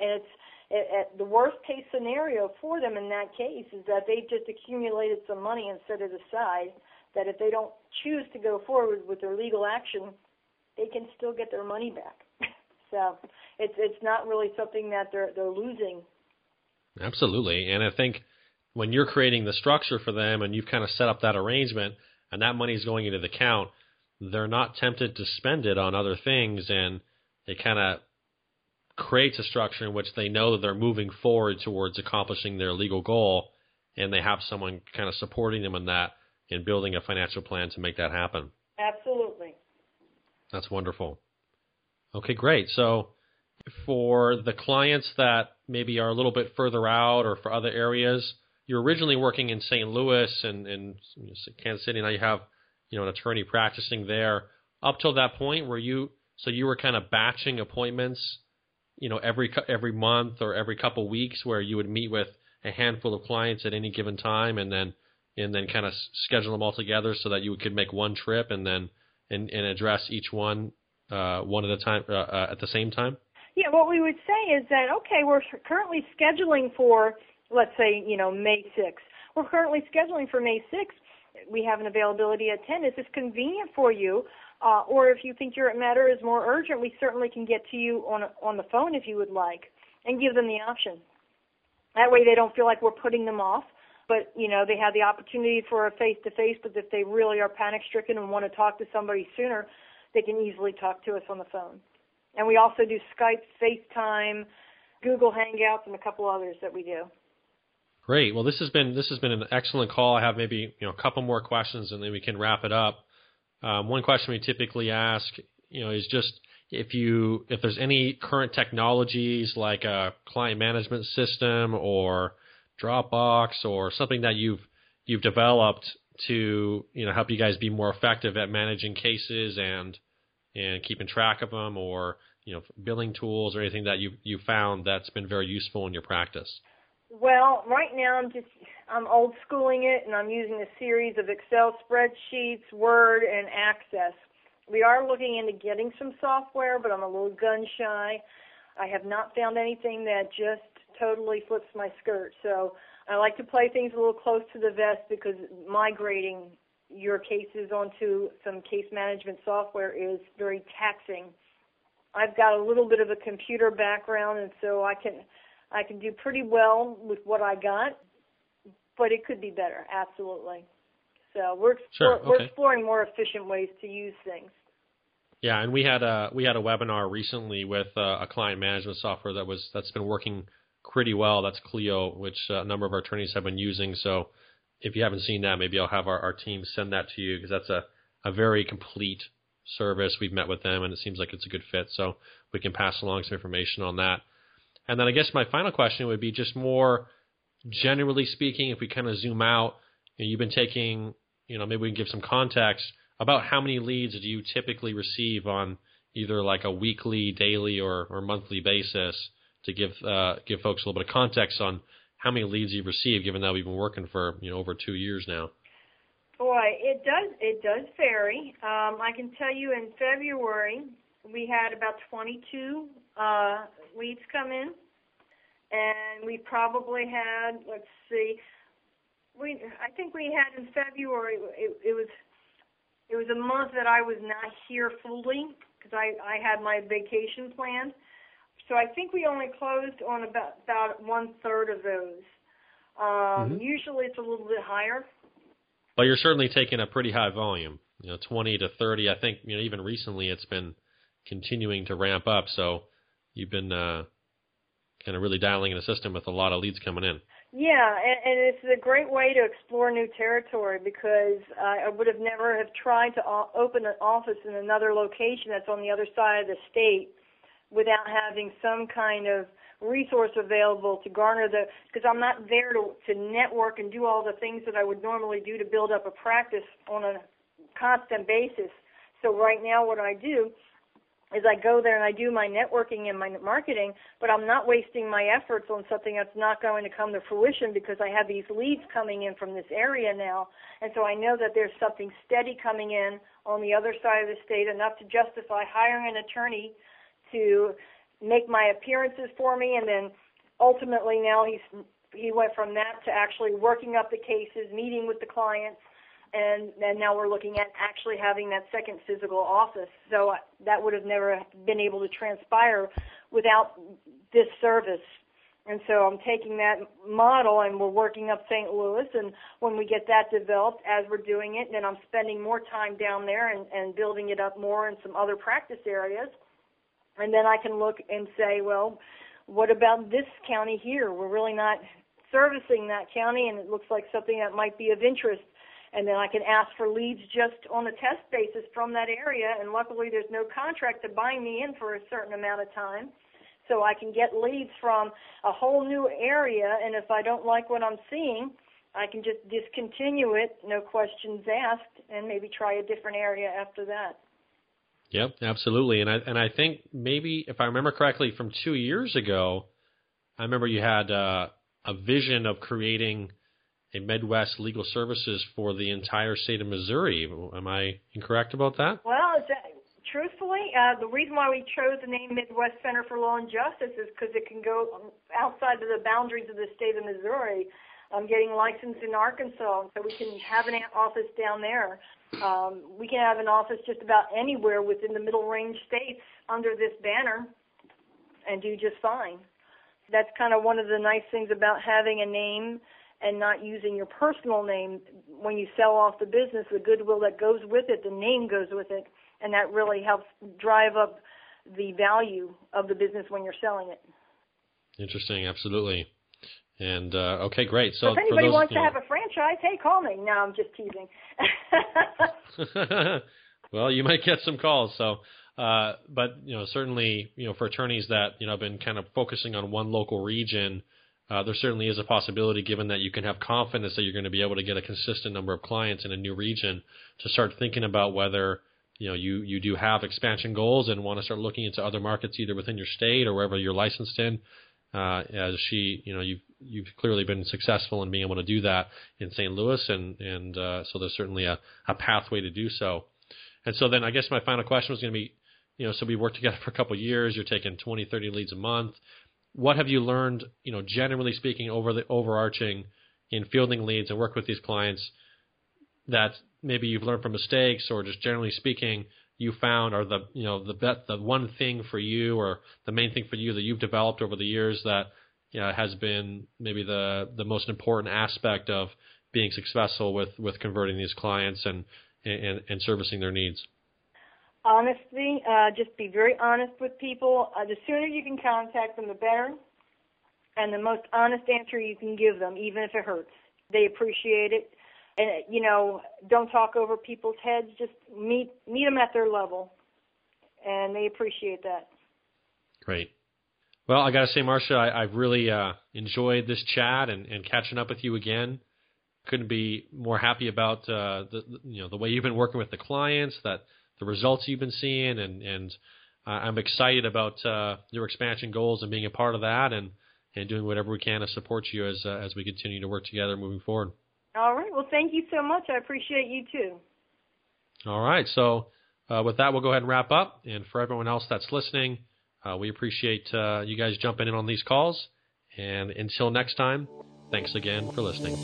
and it's it, it, the worst case scenario for them in that case is that they've just accumulated some money and set it aside. That if they don't choose to go forward with their legal action, they can still get their money back. So it's it's not really something that they're they're losing. Absolutely, and I think when you're creating the structure for them and you've kind of set up that arrangement and that money is going into the account, they're not tempted to spend it on other things and it kind of creates a structure in which they know that they're moving forward towards accomplishing their legal goal and they have someone kind of supporting them in that and building a financial plan to make that happen. Absolutely. That's wonderful. Okay, great. So for the clients that maybe are a little bit further out or for other areas, you're originally working in St. Louis and, and Kansas City. Now you have, you know, an attorney practicing there. Up till that point, were you so you were kind of batching appointments, you know, every every month or every couple weeks, where you would meet with a handful of clients at any given time, and then and then kind of schedule them all together so that you could make one trip and then and, and address each one uh, one at a time uh, uh, at the same time. Yeah, what we would say is that okay, we're currently scheduling for let's say, you know, May 6th. We're currently scheduling for May 6th. We have an availability at 10. Is this convenient for you? Uh, or if you think your matter is more urgent, we certainly can get to you on on the phone if you would like, and give them the option. That way, they don't feel like we're putting them off, but you know they have the opportunity for a face to face. But if they really are panic stricken and want to talk to somebody sooner, they can easily talk to us on the phone. And we also do Skype, FaceTime, Google Hangouts, and a couple others that we do. Great. Well, this has been this has been an excellent call. I have maybe you know a couple more questions, and then we can wrap it up. Um, one question we typically ask, you know, is just if you if there's any current technologies like a client management system or Dropbox or something that you've you've developed to you know help you guys be more effective at managing cases and and keeping track of them or you know billing tools or anything that you you found that's been very useful in your practice. Well, right now I'm just I'm old schooling it and I'm using a series of Excel spreadsheets, Word, and Access. We are looking into getting some software, but I'm a little gun shy. I have not found anything that just totally flips my skirt. So I like to play things a little close to the vest because migrating your cases onto some case management software is very taxing. I've got a little bit of a computer background and so I can I can do pretty well with what I got, but it could be better, absolutely. So we're sure, okay. we're exploring more efficient ways to use things. Yeah, and we had a we had a webinar recently with uh, a client management software that was that's been working pretty well. That's Clio, which uh, a number of our attorneys have been using. So if you haven't seen that, maybe I'll have our, our team send that to you because that's a, a very complete service. We've met with them and it seems like it's a good fit. So we can pass along some information on that. And then I guess my final question would be just more generally speaking, if we kind of zoom out, you know, you've been taking, you know, maybe we can give some context about how many leads do you typically receive on either like a weekly, daily, or, or monthly basis to give uh, give folks a little bit of context on how many leads you've received, given that we've been working for you know over two years now. Boy, it does it does vary. Um, I can tell you in February we had about 22 uh, leads come in, and we probably had let's see, we I think we had in February it, it was It was a month that I was not here fully because I I had my vacation planned. So I think we only closed on about about one third of those. Um, mm-hmm. Usually it's a little bit higher. But you're certainly taking a pretty high volume. You know, 20 to 30. I think you know even recently it's been continuing to ramp up. So you've been uh, kind of really dialing in a system with a lot of leads coming in. Yeah, and, and it's a great way to explore new territory because uh, I would have never have tried to o- open an office in another location that's on the other side of the state without having some kind of resource available to garner the because I'm not there to to network and do all the things that I would normally do to build up a practice on a constant basis. So right now what I do is I go there and I do my networking and my marketing, but I'm not wasting my efforts on something that's not going to come to fruition because I have these leads coming in from this area now. And so I know that there's something steady coming in on the other side of the state enough to justify hiring an attorney to make my appearances for me and then ultimately now he's he went from that to actually working up the cases, meeting with the clients, and and now we're looking at actually having that second physical office. So uh, that would have never been able to transpire without this service. And so I'm taking that model and we're working up St. Louis. And when we get that developed, as we're doing it, then I'm spending more time down there and, and building it up more in some other practice areas. And then I can look and say, well, what about this county here? We're really not servicing that county, and it looks like something that might be of interest and then I can ask for leads just on a test basis from that area. And luckily, there's no contract to bind me in for a certain amount of time. So I can get leads from a whole new area, and if I don't like what I'm seeing, I can just discontinue it, no questions asked, and maybe try a different area after that. Yep, absolutely. And I and I think maybe if I remember correctly from two years ago, I remember you had uh, a vision of creating a Midwest legal services for the entire state of Missouri. Am I incorrect about that? Well, truthfully, uh, the reason why we chose the name Midwest Center for Law and Justice is because it can go outside of the boundaries of the state of Missouri. I'm getting licensed in Arkansas, so we can have an office down there. Um, we can have an office just about anywhere within the middle range states under this banner and do just fine. That's kind of one of the nice things about having a name and not using your personal name when you sell off the business, the goodwill that goes with it, the name goes with it, and that really helps drive up the value of the business when you're selling it. Interesting, absolutely. And uh, okay, great. So, if anybody those, wants to know, have a franchise, hey, call me. No, I'm just teasing. well, you might get some calls. So, uh, but you know, certainly, you know, for attorneys that you know have been kind of focusing on one local region, uh, there certainly is a possibility, given that you can have confidence that you're going to be able to get a consistent number of clients in a new region, to start thinking about whether you know you you do have expansion goals and want to start looking into other markets either within your state or wherever you're licensed in. Uh, as she, you know, you've you've clearly been successful in being able to do that in St. Louis, and and uh, so there's certainly a, a pathway to do so. And so then I guess my final question was going to be, you know, so we worked together for a couple of years. You're taking 20, 30 leads a month what have you learned, you know, generally speaking, over the overarching in fielding leads and work with these clients that maybe you've learned from mistakes or just generally speaking you found are the you know the bet the one thing for you or the main thing for you that you've developed over the years that you know, has been maybe the the most important aspect of being successful with with converting these clients and and, and servicing their needs Honestly, Uh, just be very honest with people. Uh, the sooner you can contact them, the better. And the most honest answer you can give them, even if it hurts. They appreciate it. And you know, don't talk over people's heads. Just meet meet them at their level, and they appreciate that. Great. Well, I got to say, Marsha, I, have really uh, enjoyed this chat and, and catching up with you again. Couldn't be more happy about uh, the you know the way you've been working with the clients that the results you've been seeing, and and uh, I'm excited about uh, your expansion goals and being a part of that, and and doing whatever we can to support you as uh, as we continue to work together moving forward. All right. Well, thank you so much. I appreciate you too. All right. So uh, with that, we'll go ahead and wrap up. And for everyone else that's listening, uh, we appreciate uh, you guys jumping in on these calls. And until next time, thanks again for listening.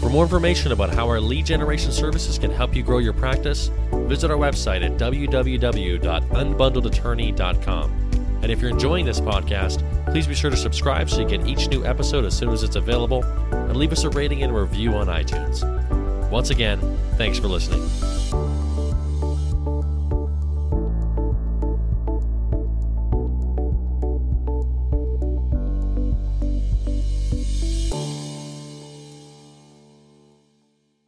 For more information about how our lead generation services can help you grow your practice, visit our website at www.unbundledattorney.com. And if you're enjoying this podcast, please be sure to subscribe so you get each new episode as soon as it's available, and leave us a rating and a review on iTunes. Once again, thanks for listening.